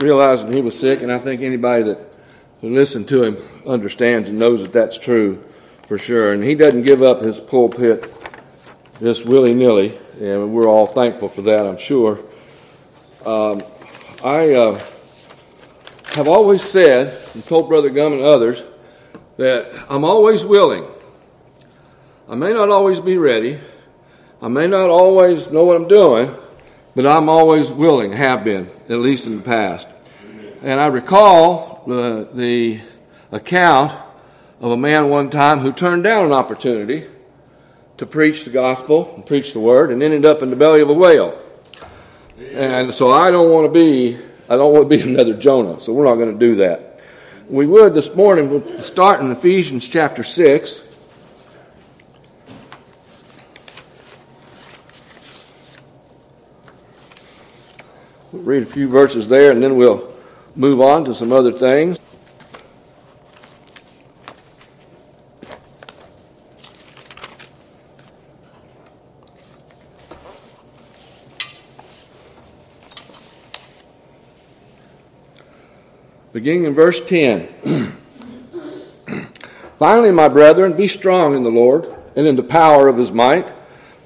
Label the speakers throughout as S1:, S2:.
S1: realizing he was sick, and I think anybody that listened to him understands and knows that that's true for sure. And he doesn't give up his pulpit just willy nilly, and we're all thankful for that, I'm sure. Um, I uh, have always said, and told Brother Gum and others, that I'm always willing. I may not always be ready. I may not always know what I'm doing, but I'm always willing, have been, at least in the past. And I recall the, the account of a man one time who turned down an opportunity to preach the gospel and preach the word and ended up in the belly of a whale. And so I don't want to be I don't want to be another Jonah, so we're not going to do that. We would this morning we'll start in Ephesians chapter 6. We'll read a few verses there and then we'll move on to some other things. Beginning in verse 10. Finally, my brethren, be strong in the Lord and in the power of his might.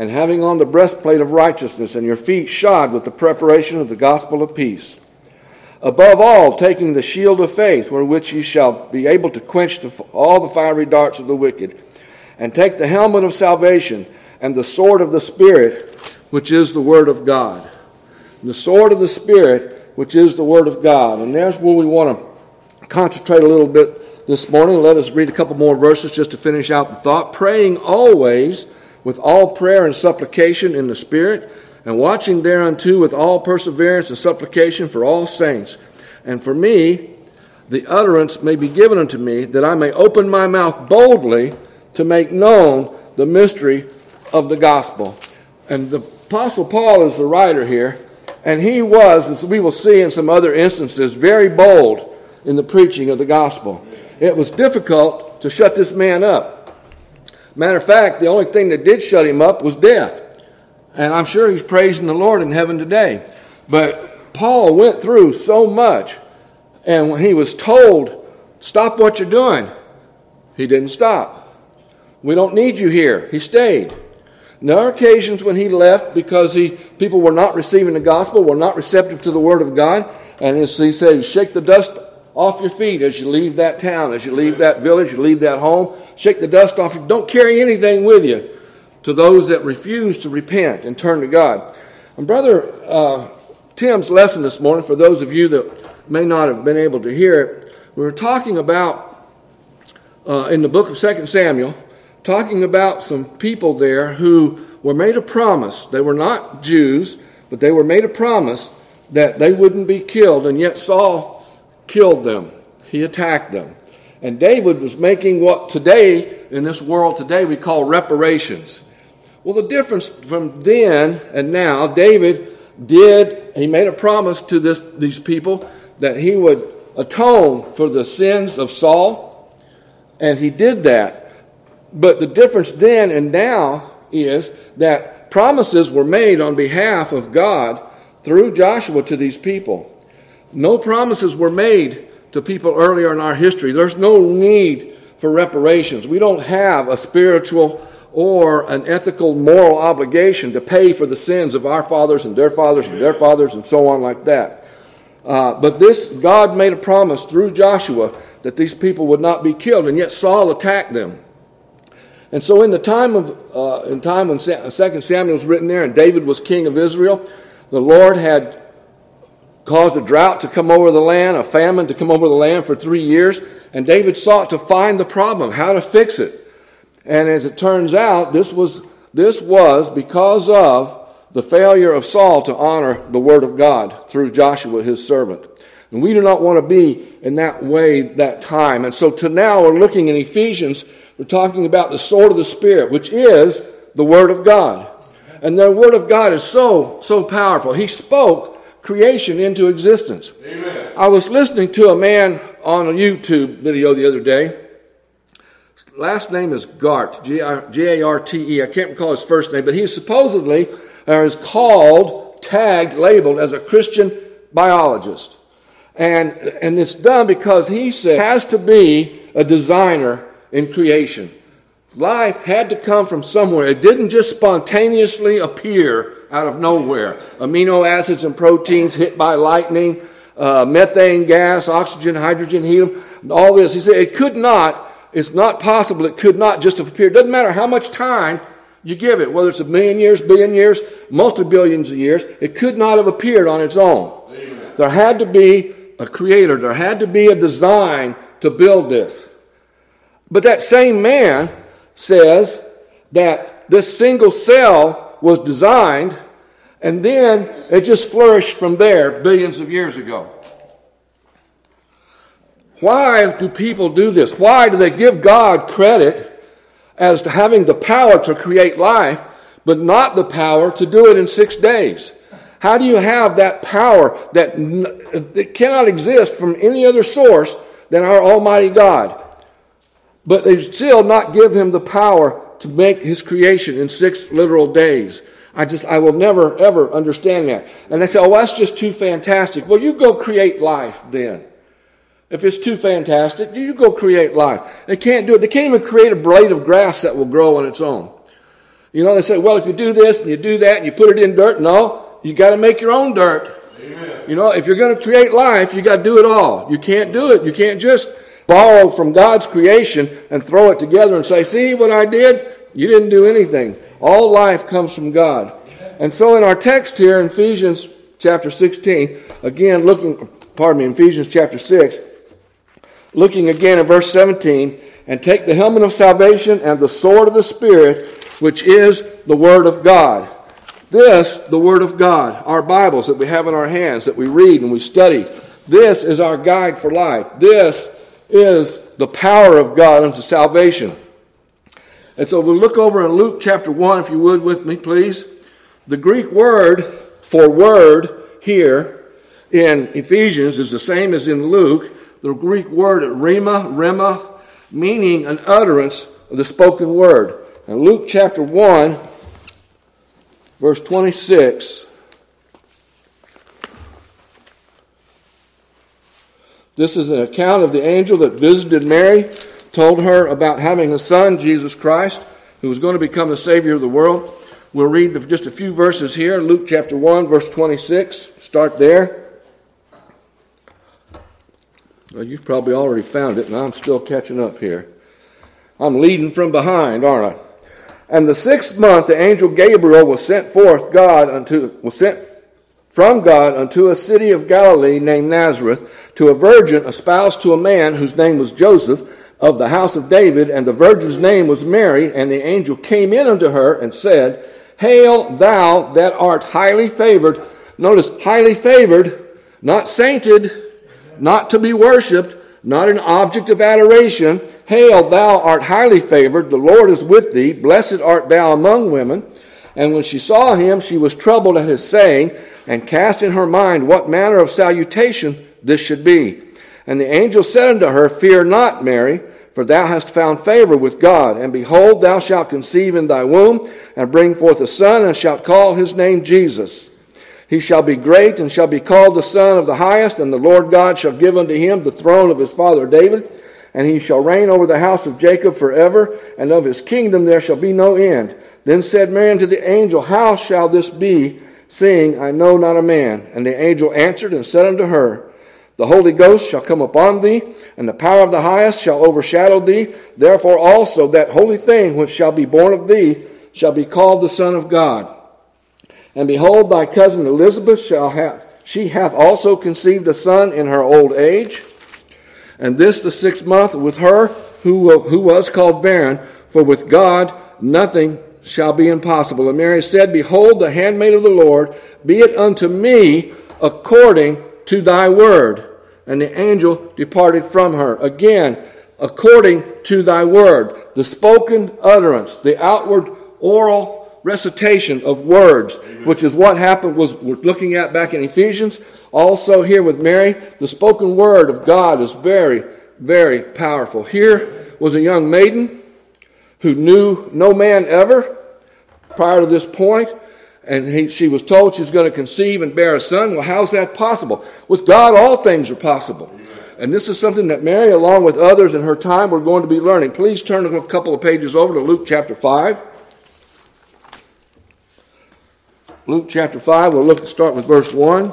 S1: and having on the breastplate of righteousness, and your feet shod with the preparation of the gospel of peace. Above all, taking the shield of faith, wherewith ye shall be able to quench the, all the fiery darts of the wicked, and take the helmet of salvation and the sword of the Spirit, which is the word of God. The sword of the Spirit, which is the word of God. And there's where we want to concentrate a little bit this morning. Let us read a couple more verses just to finish out the thought. Praying always with all prayer and supplication in the Spirit, and watching thereunto with all perseverance and supplication for all saints. And for me, the utterance may be given unto me, that I may open my mouth boldly to make known the mystery of the gospel. And the Apostle Paul is the writer here, and he was, as we will see in some other instances, very bold in the preaching of the gospel. It was difficult to shut this man up Matter of fact, the only thing that did shut him up was death. And I'm sure he's praising the Lord in heaven today. But Paul went through so much, and when he was told, Stop what you're doing, he didn't stop. We don't need you here. He stayed. There are occasions when he left because he, people were not receiving the gospel, were not receptive to the word of God. And as he said, shake the dust off your feet as you leave that town, as you leave that village, you leave that home. Shake the dust off. Don't carry anything with you to those that refuse to repent and turn to God. And Brother uh, Tim's lesson this morning, for those of you that may not have been able to hear it, we were talking about uh, in the book of 2 Samuel, talking about some people there who were made a promise. They were not Jews, but they were made a promise that they wouldn't be killed, and yet Saul killed them, he attacked them. And David was making what today, in this world today, we call reparations. Well, the difference from then and now, David did, he made a promise to this, these people that he would atone for the sins of Saul, and he did that. But the difference then and now is that promises were made on behalf of God through Joshua to these people. No promises were made to people earlier in our history. There's no need for reparations. We don't have a spiritual or an ethical, moral obligation to pay for the sins of our fathers and their fathers and their fathers and so on like that. Uh, but this, God made a promise through Joshua that these people would not be killed, and yet Saul attacked them. And so, in the time of, uh, in time when Second Samuel was written there, and David was king of Israel, the Lord had caused a drought to come over the land, a famine to come over the land for three years, and David sought to find the problem, how to fix it. And as it turns out, this was, this was because of the failure of Saul to honor the word of God through Joshua, his servant. And we do not want to be in that way that time. And so to now we're looking in Ephesians, we're talking about the sword of the Spirit, which is the Word of God. And the Word of God is so, so powerful. He spoke creation into existence. Amen. I was listening to a man on a YouTube video the other day. His last name is Gart, G A R T E. I can't recall his first name, but he supposedly or is called, tagged, labeled as a Christian biologist. And, and it's done because he said has to be a designer in creation. Life had to come from somewhere. It didn't just spontaneously appear out of nowhere. Amino acids and proteins hit by lightning, uh, methane gas, oxygen, hydrogen, helium, all this. He said it could not, it's not possible, it could not just have appeared. It doesn't matter how much time you give it, whether it's a million years, billion years, multi billions of years, it could not have appeared on its own. Amen. There had to be a creator, there had to be a design to build this. But that same man says that this single cell was designed and then it just flourished from there billions of years ago. Why do people do this? Why do they give God credit as to having the power to create life, but not the power to do it in six days? How do you have that power that, that cannot exist from any other source than our Almighty God? But they still not give him the power to make his creation in six literal days. I just, I will never, ever understand that. And they say, oh, that's just too fantastic. Well, you go create life then. If it's too fantastic, you go create life. They can't do it. They can't even create a blade of grass that will grow on its own. You know, they say, well, if you do this and you do that and you put it in dirt, no, you got to make your own dirt. Amen. You know, if you're going to create life, you got to do it all. You can't do it. You can't just borrow from God's creation and throw it together and say, See what I did? You didn't do anything. All life comes from God. And so in our text here in Ephesians chapter 16, again looking, pardon me, Ephesians chapter 6, looking again at verse 17, and take the helmet of salvation and the sword of the Spirit, which is the Word of God. This, the Word of God, our Bibles that we have in our hands, that we read and we study, this is our guide for life. This is the power of God unto salvation. And so we'll look over in Luke chapter 1, if you would, with me, please. The Greek word for word here in Ephesians is the same as in Luke. The Greek word rhema, rhema, meaning an utterance of the spoken word. And Luke chapter 1, verse 26 This is an account of the angel that visited Mary, told her about having a son, Jesus Christ, who was going to become the Savior of the world. We'll read just a few verses here. Luke chapter 1, verse 26. Start there. Well, you've probably already found it, and I'm still catching up here. I'm leading from behind, aren't I? And the sixth month, the angel Gabriel was sent forth God unto was sent from God unto a city of Galilee named Nazareth to a virgin espoused to a man whose name was Joseph of the house of David, and the virgin's name was Mary. And the angel came in unto her and said, Hail, thou that art highly favored. Notice, highly favored, not sainted, not to be worshiped, not an object of adoration. Hail, thou art highly favored. The Lord is with thee. Blessed art thou among women. And when she saw him, she was troubled at his saying and cast in her mind what manner of salutation this should be. And the angel said unto her, Fear not, Mary, for thou hast found favor with God. And behold, thou shalt conceive in thy womb, and bring forth a son, and shalt call his name Jesus. He shall be great, and shall be called the Son of the Highest, and the Lord God shall give unto him the throne of his father David, and he shall reign over the house of Jacob forever, and of his kingdom there shall be no end. Then said Mary unto the angel, How shall this be? seeing I know not a man. And the angel answered and said unto her, The Holy Ghost shall come upon thee, and the power of the highest shall overshadow thee. Therefore also that holy thing which shall be born of thee shall be called the Son of God. And behold, thy cousin Elizabeth shall have, she hath also conceived a son in her old age. And this the sixth month with her who, who was called barren, for with God nothing shall be impossible. And Mary said, Behold, the handmaid of the Lord, be it unto me according to thy word. and the angel departed from her. Again, according to thy word, the spoken utterance, the outward oral recitation of words, Amen. which is what happened was we're looking at back in Ephesians. Also here with Mary, the spoken word of God is very, very powerful. Here was a young maiden who knew no man ever prior to this point, and he, she was told she's going to conceive and bear a son. Well, how's that possible? With God, all things are possible. And this is something that Mary, along with others in her time, were going to be learning. Please turn a couple of pages over to Luke chapter 5. Luke chapter 5, we'll look start with verse 1.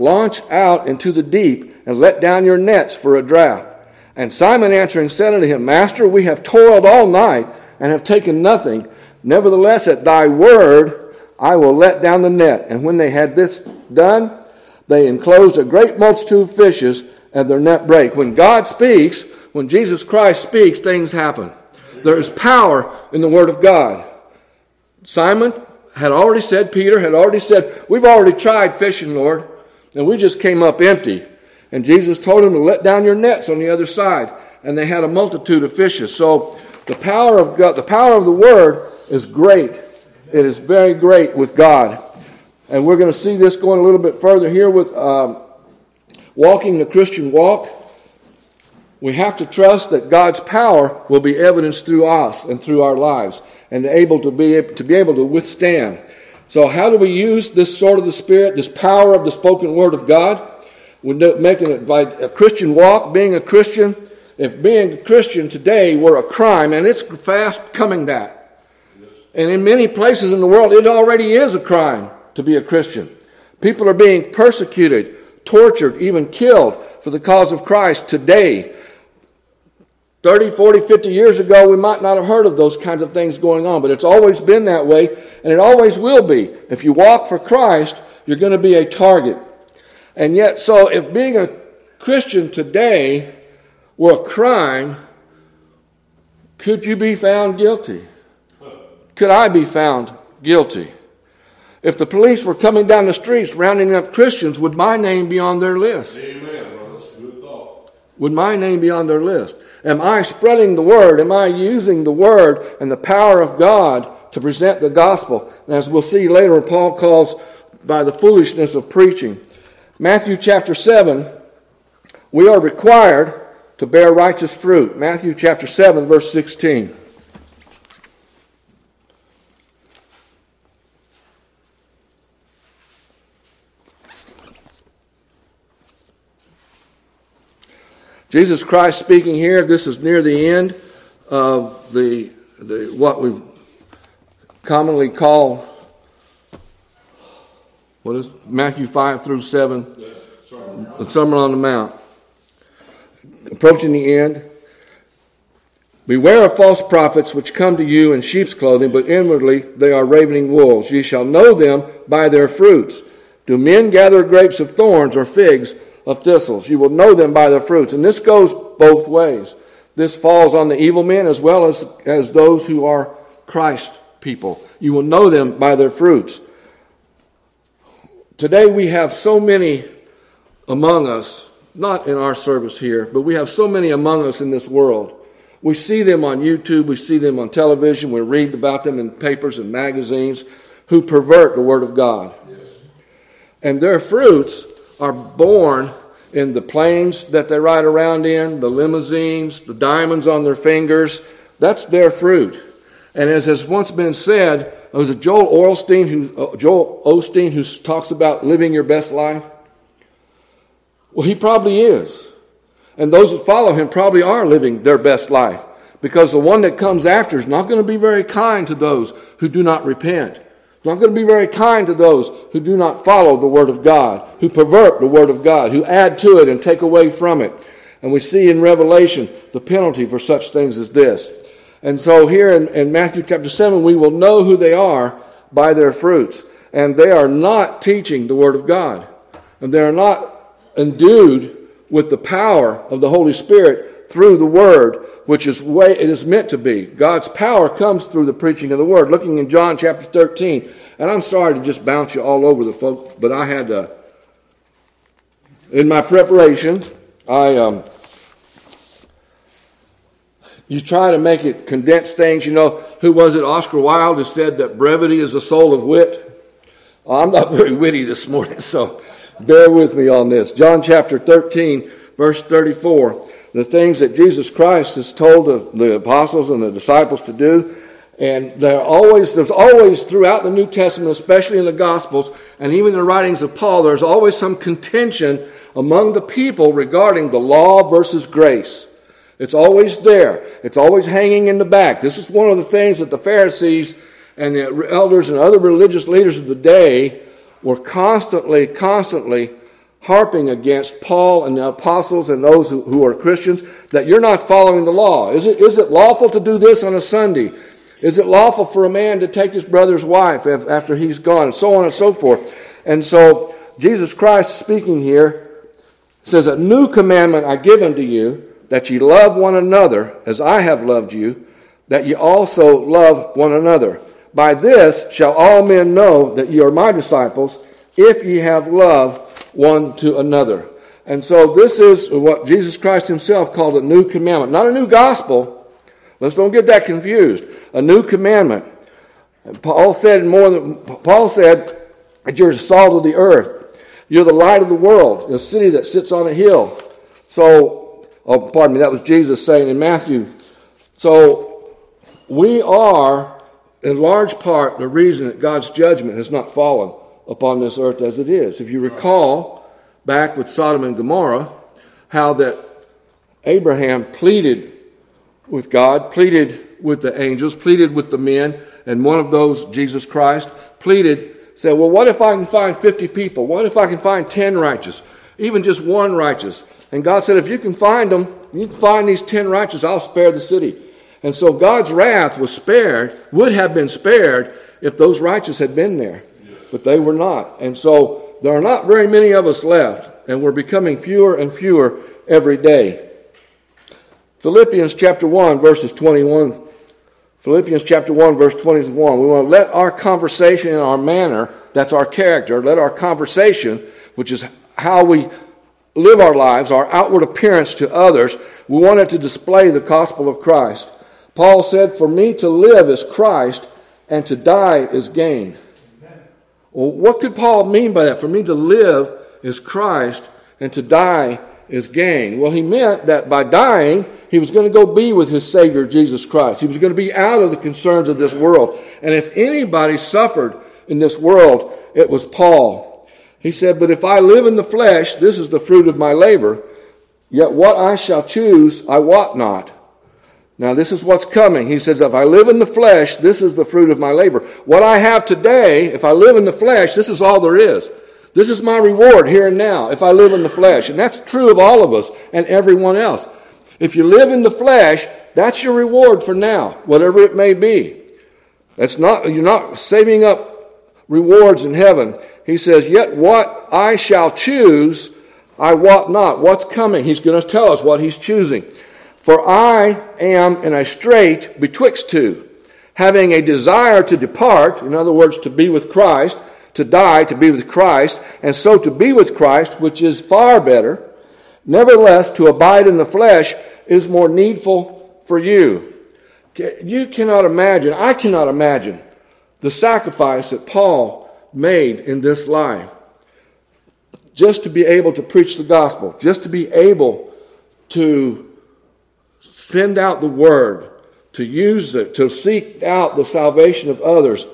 S1: Launch out into the deep and let down your nets for a draught. And Simon answering said unto him, Master, we have toiled all night and have taken nothing. Nevertheless, at thy word I will let down the net. And when they had this done, they enclosed a great multitude of fishes, and their net brake. When God speaks, when Jesus Christ speaks, things happen. There is power in the word of God. Simon had already said, Peter had already said, We've already tried fishing, Lord. And we just came up empty. And Jesus told them to let down your nets on the other side. And they had a multitude of fishes. So the power of God, the power of the word is great. It is very great with God. And we're going to see this going a little bit further here with um, walking the Christian walk. We have to trust that God's power will be evidenced through us and through our lives and able to be, to be able to withstand. So, how do we use this sword of the Spirit, this power of the spoken word of God? We're making it by a Christian walk, being a Christian. If being a Christian today were a crime, and it's fast coming that. And in many places in the world, it already is a crime to be a Christian. People are being persecuted, tortured, even killed for the cause of Christ today. 30, 40, 50 years ago, we might not have heard of those kinds of things going on, but it's always been that way, and it always will be. If you walk for Christ, you're going to be a target. And yet, so if being a Christian today were a crime, could you be found guilty? Could I be found guilty? If the police were coming down the streets rounding up Christians, would my name be on their list?
S2: Amen. Well, that's a good thought.
S1: Would my name be on their list? Am I spreading the word? Am I using the word and the power of God to present the gospel? And as we'll see later, Paul calls by the foolishness of preaching. Matthew chapter 7, we are required to bear righteous fruit. Matthew chapter 7, verse 16. Jesus Christ speaking here, this is near the end of the, the what we commonly call what is Matthew 5 through 7, the Sermon on the Mount. Approaching the end. Beware of false prophets which come to you in sheep's clothing, but inwardly they are ravening wolves. Ye shall know them by their fruits. Do men gather grapes of thorns or figs of thistles. You will know them by their fruits. And this goes both ways. This falls on the evil men as well as, as those who are Christ people. You will know them by their fruits. Today we have so many among us, not in our service here, but we have so many among us in this world. We see them on YouTube, we see them on television, we read about them in papers and magazines who pervert the Word of God. Yes. And their fruits are born in the planes that they ride around in, the limousines, the diamonds on their fingers. That's their fruit. And as has once been said, it was Joel Osteen who uh, Joel Osteen who talks about living your best life? Well, he probably is. And those that follow him probably are living their best life because the one that comes after is not going to be very kind to those who do not repent. Not going to be very kind to those who do not follow the Word of God, who pervert the Word of God, who add to it and take away from it. And we see in Revelation the penalty for such things as this. And so here in, in Matthew chapter 7, we will know who they are by their fruits. And they are not teaching the Word of God. And they are not endued with the power of the Holy Spirit through the Word, which is way it is meant to be. God's power comes through the preaching of the Word. Looking in John chapter 13, and I'm sorry to just bounce you all over the folks, but I had to, in my preparation, I um, you try to make it condense things. You know, who was it? Oscar Wilde who said that brevity is the soul of wit. Well, I'm not very witty this morning, so bear with me on this. John chapter 13, verse 34. The things that Jesus Christ has told the, apostles and the disciples to do. And there always, there's always throughout the New Testament, especially in the Gospels, and even in the writings of Paul, there's always some contention among the people regarding the law versus grace. It's always there. It's always hanging in the back. This is one of the things that the Pharisees and the elders and other religious leaders of the day were constantly, constantly harping against Paul and the apostles and those who, who are Christians that you're not following the law. Is it, is it lawful to do this on a Sunday? Is it lawful for a man to take his brother's wife after he's gone? And so on and so forth. And so Jesus Christ speaking here says, A new commandment I give unto you that ye love one another as I have loved you, that ye also love one another. By this shall all men know that ye are my disciples, if ye have love one to another. And so this is what Jesus Christ himself called a new commandment. Not a new gospel. Let's don't get that confused. A new commandment. And Paul said more than Paul said that you're the salt of the earth. You're the light of the world, a city that sits on a hill. So Oh, pardon me, that was Jesus saying in Matthew. So we are, in large part, the reason that God's judgment has not fallen upon this earth as it is. If you recall back with Sodom and Gomorrah, how that Abraham pleaded with God, pleaded with the angels, pleaded with the men, and one of those, Jesus Christ, pleaded, said, Well, what if I can find 50 people? What if I can find 10 righteous? Even just one righteous? And God said, if you can find them, you can find these ten righteous, I'll spare the city. And so God's wrath was spared, would have been spared if those righteous had been there. But they were not. And so there are not very many of us left, and we're becoming fewer and fewer every day. Philippians chapter 1, verses 21. Philippians chapter 1, verse 21. We want to let our conversation and our manner, that's our character, let our conversation, which is how we live our lives, our outward appearance to others, we want it to display the gospel of Christ. Paul said, For me to live is Christ, and to die is gain. Well, what could Paul mean by that? For me to live is Christ, and to die is gain. Well, he meant that by dying, he was going to go be with his Savior, Jesus Christ. He was going to be out of the concerns of this world. And if anybody suffered in this world, it was Paul. He said, But if I live in the flesh, this is the fruit of my labor. Yet what I shall choose, I wot not. Now, this is what's coming. He says, If I live in the flesh, this is the fruit of my labor. What I have today, if I live in the flesh, this is all there is. This is my reward here and now if I live in the flesh. And that's true of all of us and everyone else. If you live in the flesh, that's your reward for now, whatever it may be. That's not, you're not saving up rewards in heaven. He says, Yet what I shall choose, I wot not. What's coming? He's going to tell us what he's choosing. For I am in a strait betwixt two, having a desire to depart, in other words, to be with Christ, to die, to be with Christ, and so to be with Christ, which is far better. Nevertheless, to abide in the flesh is more needful for you. You cannot imagine, I cannot imagine the sacrifice that Paul made in this life. Just to be able to preach the gospel, just to be able to send out the word, to use it, to seek out the salvation of others.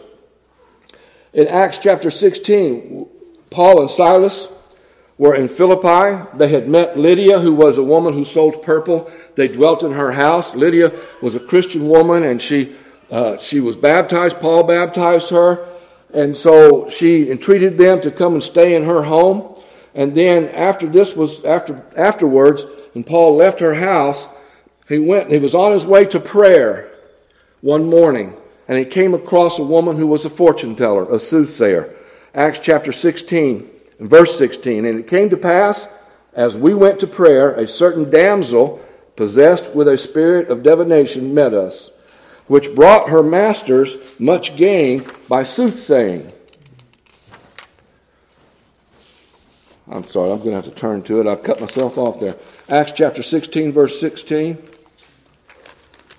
S1: In Acts chapter 16, Paul and Silas were in Philippi. They had met Lydia, who was a woman who sold purple. They dwelt in her house. Lydia was a Christian woman, and she, uh, she was baptized. Paul baptized her. And so she entreated them to come and stay in her home. And then after this was after afterwards, and Paul left her house, he went he was on his way to prayer one morning, and he came across a woman who was a fortune teller, a soothsayer. Acts chapter 16, verse 16. And it came to pass, as we went to prayer, a certain damsel possessed with a spirit of divination met us which brought her masters much gain by soothsaying. I'm sorry, I'm going to have to turn to it. I've cut myself off there. Acts chapter 16, verse 16.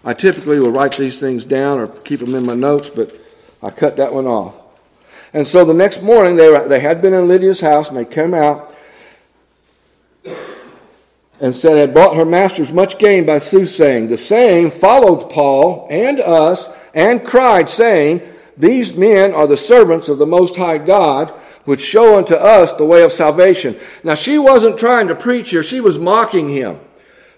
S1: I typically will write these things down or keep them in my notes, but I cut that one off. And so the next morning, they, were, they had been in Lydia's house, and they came out and said had brought her masters much gain by soothsaying. The same followed Paul and us and cried, saying, These men are the servants of the Most High God, which show unto us the way of salvation. Now, she wasn't trying to preach here, she was mocking him.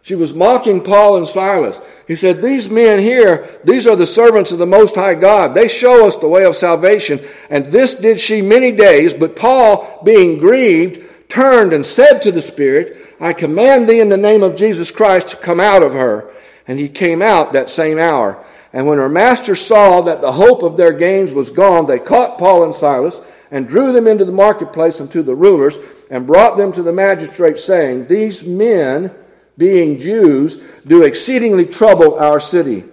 S1: She was mocking Paul and Silas. He said, These men here, these are the servants of the Most High God. They show us the way of salvation. And this did she many days. But Paul, being grieved, turned and said to the Spirit, I command thee in the name of Jesus Christ to come out of her. And he came out that same hour. And when her master saw that the hope of their gains was gone, they caught Paul and Silas and drew them into the marketplace and to the rulers and brought them to the magistrates, saying, These men, being Jews, do exceedingly trouble our city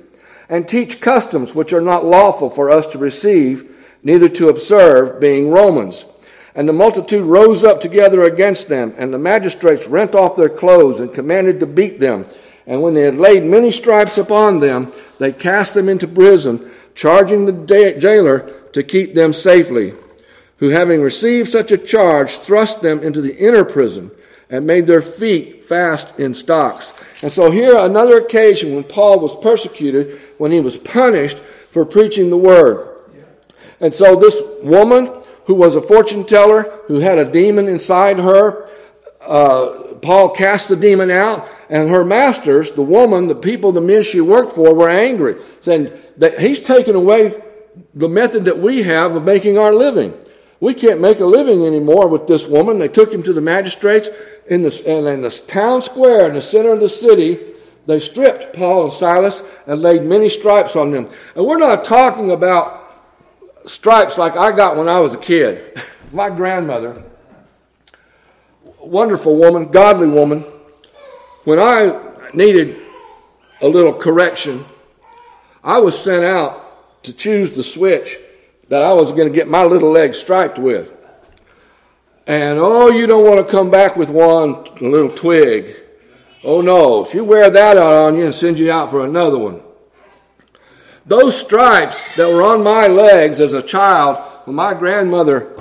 S1: and teach customs which are not lawful for us to receive, neither to observe, being Romans. And the multitude rose up together against them, and the magistrates rent off their clothes and commanded to beat them. And when they had laid many stripes upon them, they cast them into prison, charging the jailer to keep them safely, who, having received such a charge, thrust them into the inner prison and made their feet fast in stocks. And so, here another occasion when Paul was persecuted, when he was punished for preaching the word. And so, this woman who was a fortune teller, who had a demon inside her. Uh, Paul cast the demon out, and her masters, the woman, the people, the men she worked for, were angry, saying that he's taken away the method that we have of making our living. We can't make a living anymore with this woman. They took him to the magistrates in the, and in the town square in the center of the city. They stripped Paul and Silas and laid many stripes on them. And we're not talking about stripes like I got when I was a kid. My grandmother, wonderful woman, godly woman, when I needed a little correction, I was sent out to choose the switch that I was going to get my little leg striped with. And oh, you don't want to come back with one little twig. Oh no, she wear that out on you and send you out for another one. Those stripes that were on my legs as a child when my grandmother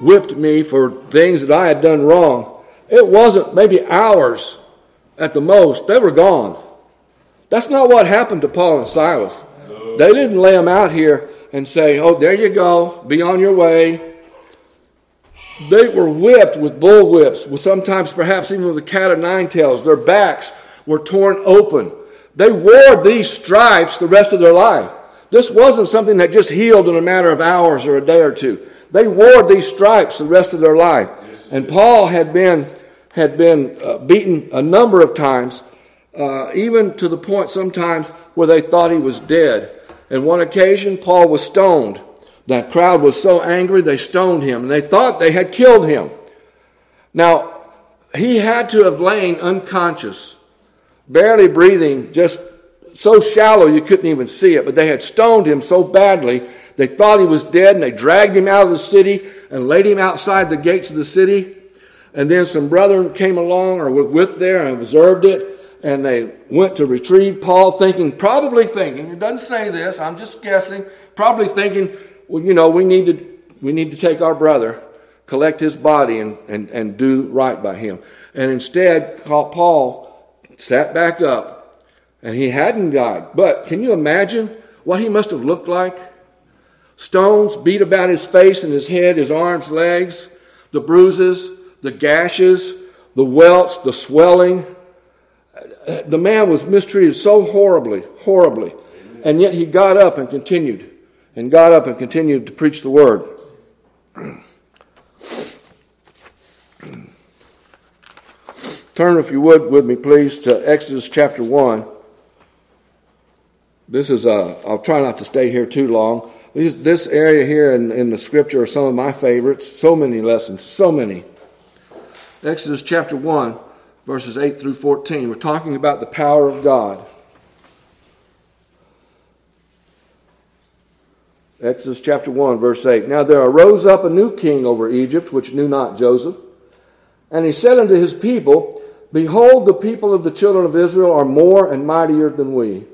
S1: whipped me for things that I had done wrong, it wasn't maybe hours at the most. They were gone. That's not what happened to Paul and Silas. They didn't lay them out here and say, oh, there you go, be on your way. They were whipped with bull whips, with sometimes perhaps even with a cat of nine tails. Their backs were torn open. They wore these stripes the rest of their life. This wasn't something that just healed in a matter of hours or a day or two. They wore these stripes the rest of their life. And Paul had been, had been uh, beaten a number of times, uh, even to the point sometimes where they thought he was dead. And one occasion, Paul was stoned. That crowd was so angry, they stoned him, and they thought they had killed him. Now, he had to have lain unconscious barely breathing, just so shallow you couldn't even see it. But they had stoned him so badly, they thought he was dead, and they dragged him out of the city and laid him outside the gates of the city. And then some brethren came along or were with there and observed it, and they went to retrieve Paul, thinking, probably thinking, it doesn't say this, I'm just guessing, probably thinking, well, you know, we need to, we need to take our brother, collect his body, and, and, and do right by him. And instead, Paul sat back up, and he hadn't died. But can you imagine what he must have looked like? Stones beat about his face and his head, his arms, legs, the bruises, the gashes, the welts, the swelling. The man was mistreated so horribly, horribly. And yet he got up and continued. and got up and continued to preach the word. Turn, if you would, with me, please, to Exodus chapter 1. This is, uh, I'll try not to stay here too long. This area here in, in the scripture are some of my favorites. So many lessons, so many. Exodus chapter 1, verses 8 through 14. We're talking about the power of God. Exodus chapter 1, verse 8. Now there arose up a new king over Egypt, which knew not Joseph. And he said unto his people, Behold, the people of the children of Israel are more and mightier than we.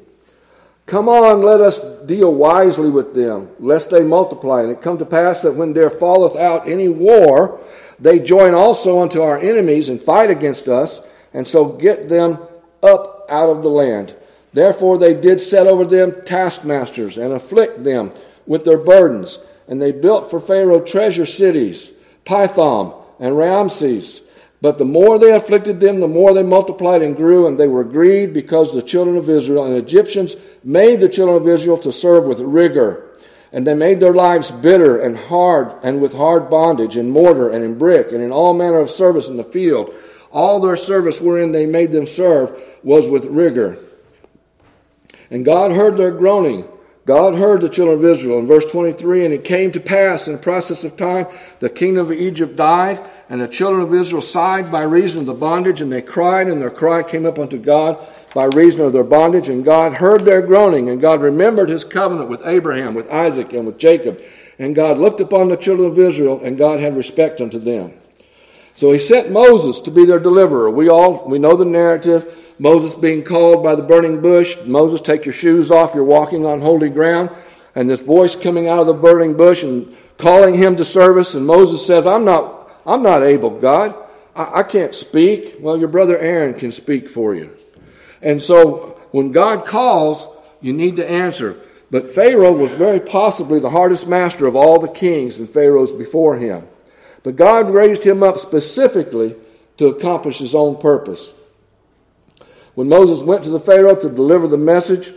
S1: Come on, let us deal wisely with them, lest they multiply. And it come to pass that when there falleth out any war, they join also unto our enemies and fight against us, and so get them up out of the land. Therefore they did set over them taskmasters and afflict them with their burdens. And they built for Pharaoh treasure cities, Pithom and Ramses but the more they afflicted them, the more they multiplied and grew, and they were grieved because the children of Israel and Egyptians made the children of Israel to serve with rigor. And they made their lives bitter and hard, and with hard bondage, in mortar and in brick, and in all manner of service in the field. All their service wherein they made them serve was with rigor. And God heard their groaning. God heard the children of Israel. In verse 23, and it came to pass in the process of time, the kingdom of Egypt died and the children of Israel sighed by reason of the bondage, and they cried, and their cry came up unto God by reason of their bondage. And God heard their groaning, and God remembered his covenant with Abraham, with Isaac, and with Jacob. And God looked upon the children of Israel, and God had respect unto them. So he sent Moses to be their deliverer. We all we know the narrative. Moses being called by the burning bush. Moses, take your shoes off. You're walking on holy ground. And this voice coming out of the burning bush and calling him to service. And Moses says, I'm not I'm not able, God. I, I can't speak. Well, your brother Aaron can speak for you. And so when God calls, you need to answer. But Pharaoh was very possibly the hardest master of all the kings and pharaohs before him. But God raised him up specifically to accomplish his own purpose. When Moses went to the Pharaoh to deliver the message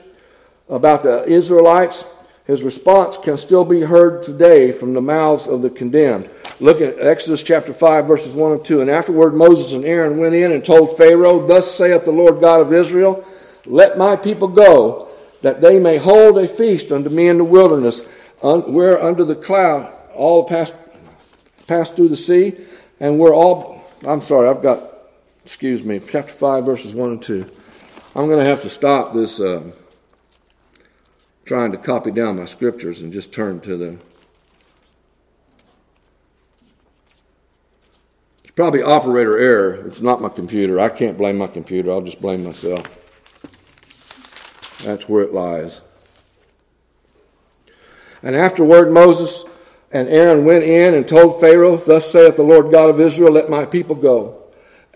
S1: about the Israelites, his response can still be heard today from the mouths of the condemned. Look at Exodus chapter 5, verses 1 and 2. And afterward Moses and Aaron went in and told Pharaoh, Thus saith the Lord God of Israel, Let my people go, that they may hold a feast unto me in the wilderness, where under the cloud all passed, passed through the sea, and we're all, I'm sorry, I've got, excuse me, chapter 5, verses 1 and 2. I'm going to have to stop this. Uh, trying to copy down my scriptures and just turn to the. It's probably operator error. It's not my computer. I can't blame my computer. I'll just blame myself. That's where it lies. And afterward, Moses and Aaron went in and told Pharaoh, Thus saith the Lord God of Israel, Let my people go,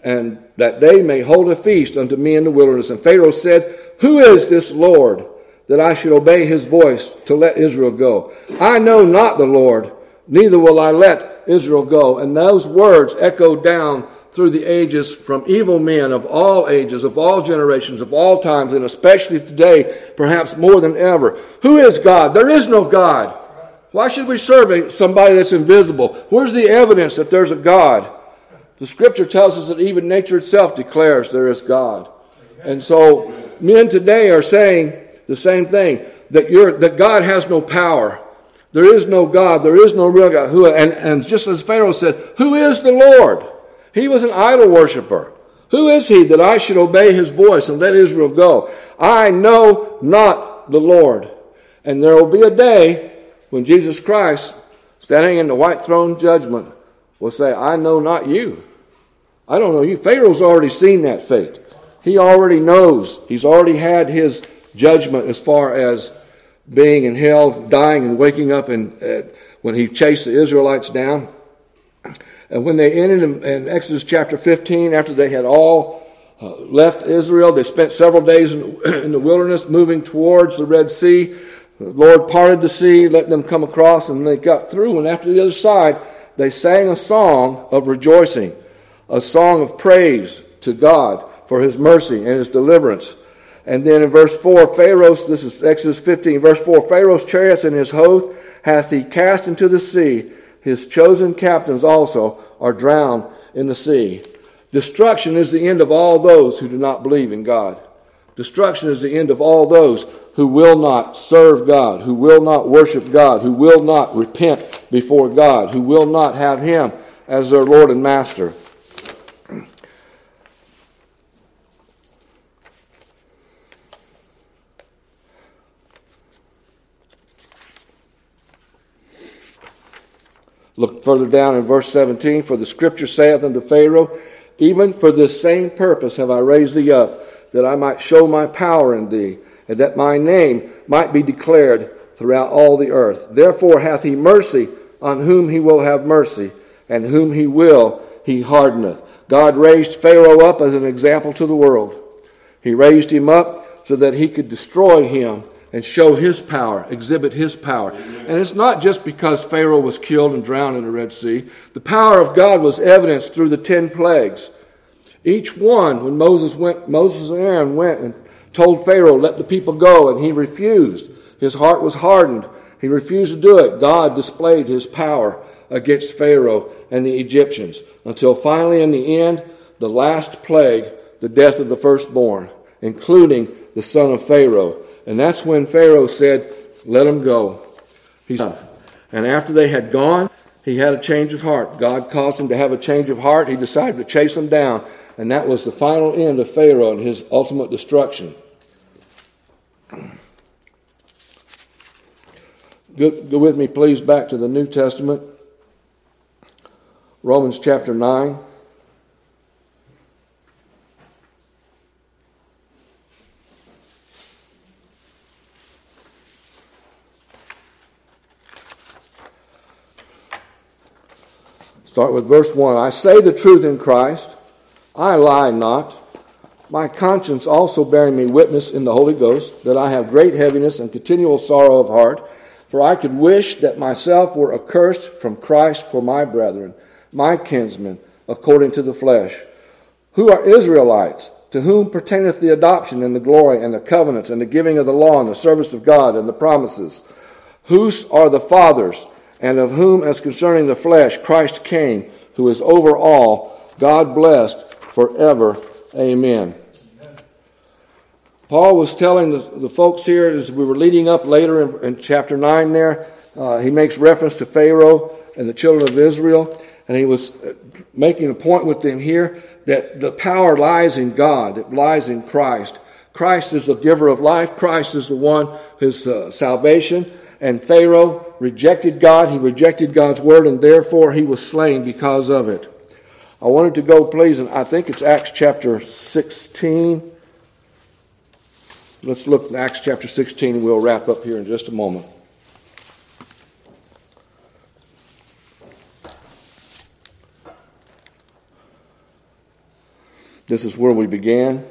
S1: and that they may hold a feast unto me in the wilderness. And Pharaoh said, Who is this Lord? That I should obey his voice to let Israel go. I know not the Lord, neither will I let Israel go. And those words echo down through the ages from evil men of all ages, of all generations, of all times, and especially today, perhaps more than ever. Who is God? There is no God. Why should we serve somebody that's invisible? Where's the evidence that there's a God? The scripture tells us that even nature itself declares there is God. And so men today are saying, the same thing that you're that God has no power. There is no God. There is no real God. Who and, and just as Pharaoh said, who is the Lord? He was an idol worshiper. Who is he that I should obey his voice and let Israel go? I know not the Lord. And there will be a day when Jesus Christ, standing in the white throne judgment, will say, I know not you. I don't know you. Pharaoh's already seen that fate. He already knows. He's already had his judgment as far as being in hell, dying, and waking up and uh, when he chased the Israelites down. And when they ended in, in Exodus chapter 15, after they had all uh, left Israel, they spent several days in, in the wilderness moving towards the Red Sea. The Lord parted the sea, let them come across, and they got through. And after the other side, they sang a song of rejoicing, a song of praise to God for his mercy and his deliverance. And then in verse 4, Pharaoh's, this is Exodus 15, verse 4, Pharaoh's chariots and his host hath he cast into the sea. His chosen captains also are drowned in the sea. Destruction is the end of all those who do not believe in God. Destruction is the end of all those who will not serve God, who will not worship God, who will not repent before God, who will not have Him as their Lord and Master. Look further down in verse 17. For the scripture saith unto Pharaoh, Even for this same purpose have I raised thee up, that I might show my power in thee, and that my name might be declared throughout all the earth. Therefore hath he mercy on whom he will have mercy, and whom he will he hardeneth. God raised Pharaoh up as an example to the world. He raised him up so that he could destroy him and show his power, exhibit his power. And it's not just because Pharaoh was killed and drowned in the Red Sea. The power of God was evidenced through the ten plagues. Each one, when Moses went, Moses and Aaron went and told Pharaoh, let the people go, and he refused. His heart was hardened. He refused to do it. God displayed his power against Pharaoh and the Egyptians until finally, in the end, the last plague, the death of the firstborn, including the son of Pharaoh. And that's when Pharaoh said, Let them go. He's enough. And after they had gone, he had a change of heart. God caused him to have a change of heart. He decided to chase them down. And that was the final end of Pharaoh and his ultimate destruction. Go, go with me, please, back to the New Testament. Romans chapter 9. Start with verse 1. I say the truth in Christ, I lie not. My conscience also bearing me witness in the Holy Ghost that I have great heaviness and continual sorrow of heart, for I could wish that myself were accursed from Christ for my brethren, my kinsmen, according to the flesh, who are Israelites, to whom pertaineth the adoption and the glory and the covenants and the giving of the law and the service of God and the promises, whose are the fathers and of whom, as concerning the flesh, Christ came, who is over all, God blessed forever. Amen. Paul was telling the, the, folks here as we were leading up later in, in chapter 9 there, uh, he makes reference to Pharaoh and the children of Israel, and he was uh, making a point with them here that the power lies in God, it lies in Christ. Christ is the giver of life, Christ is the one whose uh, salvation and Pharaoh rejected God. He rejected God's word, and therefore he was slain because of it. I wanted to go, please, and I think it's Acts chapter 16. Let's look at Acts chapter 16, and we'll wrap up here in just a moment. This is where we began.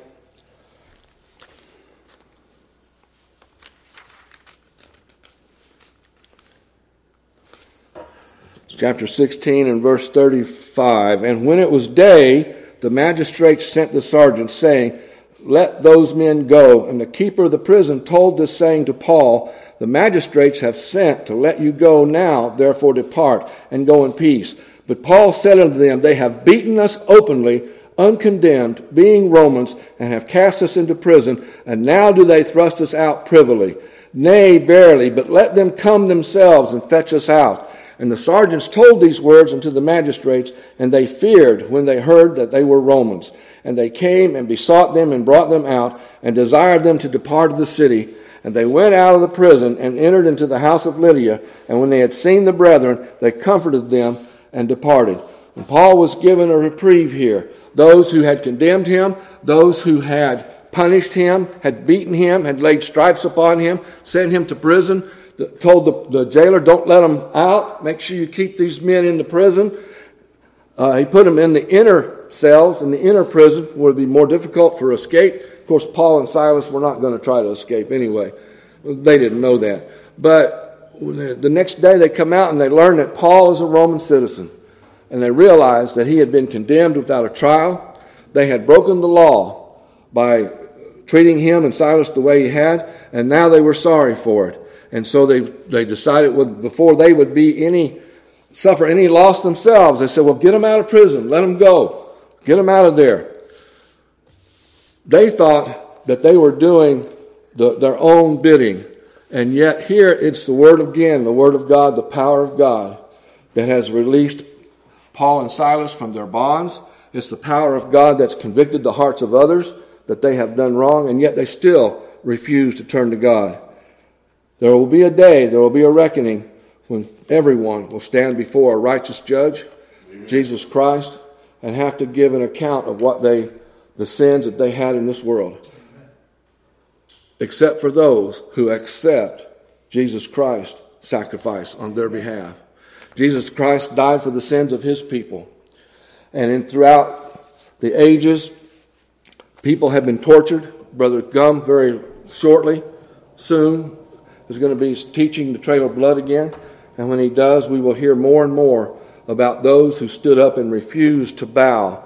S1: Chapter 16 and verse 35. And when it was day, the magistrates sent the sergeant, saying, Let those men go. And the keeper of the prison told this saying to Paul, The magistrates have sent to let you go now, therefore depart and go in peace. But Paul said unto them, They have beaten us openly, uncondemned, being Romans, and have cast us into prison, and now do they thrust us out privily. Nay, verily, but let them come themselves and fetch us out and the sergeants told these words unto the magistrates, and they feared when they heard that they were Romans. And they came and besought them and brought them out, and desired them to depart of the city. And they went out of the prison and entered into the house of Lydia. And when they had seen the brethren, they comforted them and departed. And Paul was given a reprieve here. Those who had condemned him, those who had punished him, had beaten him, had laid stripes upon him, sent him to prison, told the, the jailer, don't let them out. Make sure you keep these men in the prison. Uh, he put them in the inner cells, in the inner prison, where it would be more difficult for escape. Of course, Paul and Silas were not going to try to escape anyway. They didn't know that. But the next day they come out and they learn that Paul is a Roman citizen. And they realize that he had been condemned without a trial. They had broken the law by treating him and Silas the way he had, and now they were sorry for it. And so they, they decided before they would be any suffer any loss themselves, they said, Well, get them out of prison, let them go, get them out of there. They thought that they were doing the, their own bidding. And yet, here it's the Word again, the Word of God, the power of God, that has released Paul and Silas from their bonds. It's the power of God that's convicted the hearts of others that they have done wrong, and yet they still refuse to turn to God. There will be a day, there will be a reckoning when everyone will stand before a righteous judge, Amen. Jesus Christ, and have to give an account of what they, the sins that they had in this world. Except for those who accept Jesus Christ's sacrifice on their behalf. Jesus Christ died for the sins of his people. And in, throughout the ages, people have been tortured. Brother Gum, very shortly, soon, is going to be teaching the trail of blood again. And when he does, we will hear more and more about those who stood up and refused to bow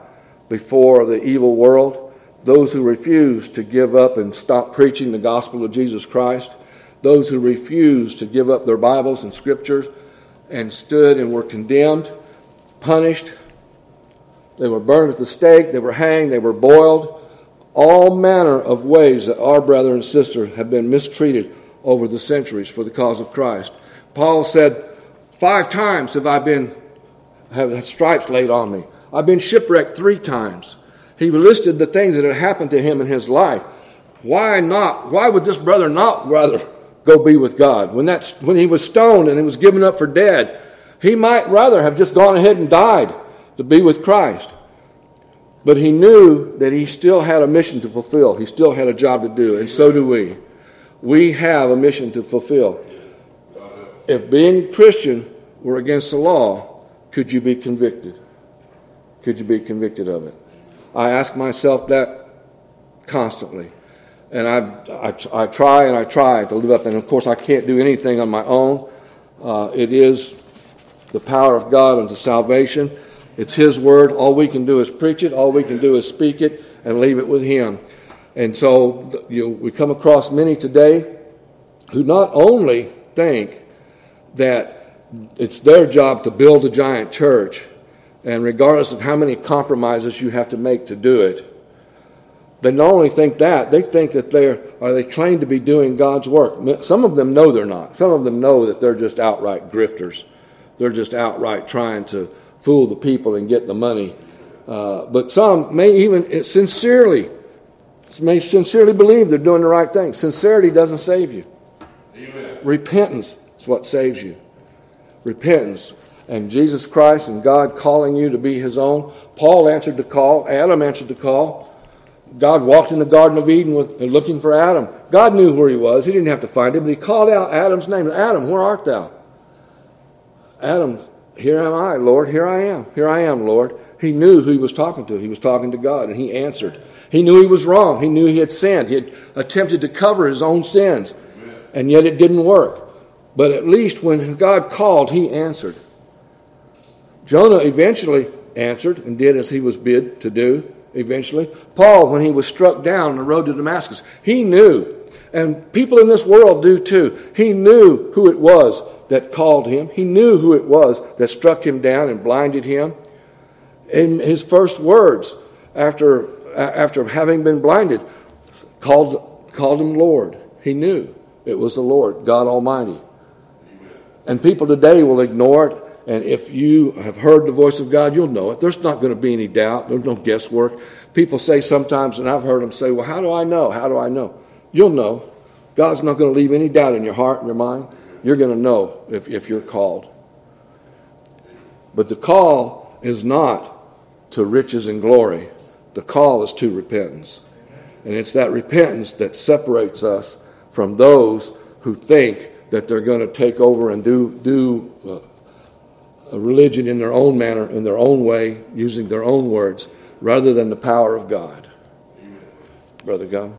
S1: before the evil world, those who refused to give up and stop preaching the gospel of Jesus Christ, those who refused to give up their Bibles and scriptures and stood and were condemned, punished. They were burned at the stake, they were hanged, they were boiled. All manner of ways that our brother and sister have been mistreated over the centuries for the cause of Christ. Paul said, Five times have I been, have stripes laid on me. I've been shipwrecked three times. He listed the things that had happened to him in his life. Why not? Why would this brother not rather go be with God? When, that's, when he was stoned and he was given up for dead, he might rather have just gone ahead and died to be with Christ. But he knew that he still had a mission to fulfill. He still had a job to do, and so do we. We have a mission to fulfill. If being Christian were against the law, could you be convicted? Could you be convicted of it? I ask myself that constantly. And I, I, I try and I try to live up. And of course, I can't do anything on my own. Uh, it is the power of God unto salvation. It's His word. All we can do is preach it. All we can do is speak it and leave it with Him. And so you know, we come across many today who not only think that it's their job to build a giant church, and regardless of how many compromises you have to make to do it, they not only think that, they think that they're, or they claim to be doing God's work. Some of them know they're not. Some of them know that they're just outright grifters. They're just outright trying to fool the people and get the money. Uh, but some may even sincerely may sincerely believe they're doing the right thing. Sincerity doesn't save you. Amen. Repentance is what saves you. Repentance. And Jesus Christ and God calling you to be his own. Paul answered the call. Adam answered the call. God walked in the Garden of Eden with, looking for Adam. God knew where he was. He didn't have to find him, but he called out Adam's name. Adam, where art thou? Adam, here am I, Lord. Here I am. Here I am, Lord. He knew who he was talking to. He was talking to God, and he answered. He knew he was wrong. He knew he had sinned. He had attempted to cover his own sins, and yet it didn't work. But at least when God called, he answered. Jonah eventually answered and did as he was bid to do, eventually. Paul, when he was struck down on the road to Damascus, he knew, and people in this world do too, he knew who it was that called him. He knew who it was that struck him down and blinded him. In his first words after after having been blinded, called, called him Lord. He knew it was the Lord, God Almighty. And people today will ignore it. And if you have heard the voice of God, you'll know it. There's not going to be any doubt. There's no guesswork. People say sometimes, and I've heard them say, Well, how do I know? How do I know? You'll know. God's not going to leave any doubt in your heart and your mind. You're going to know if, if you're called. But the call is not to riches and glory. The call is to repentance. And it's that repentance that separates us from those who think that they're going to take over and do, do uh, religion in their own manner, in their own way, using their own words, rather than the power of God. Brother God.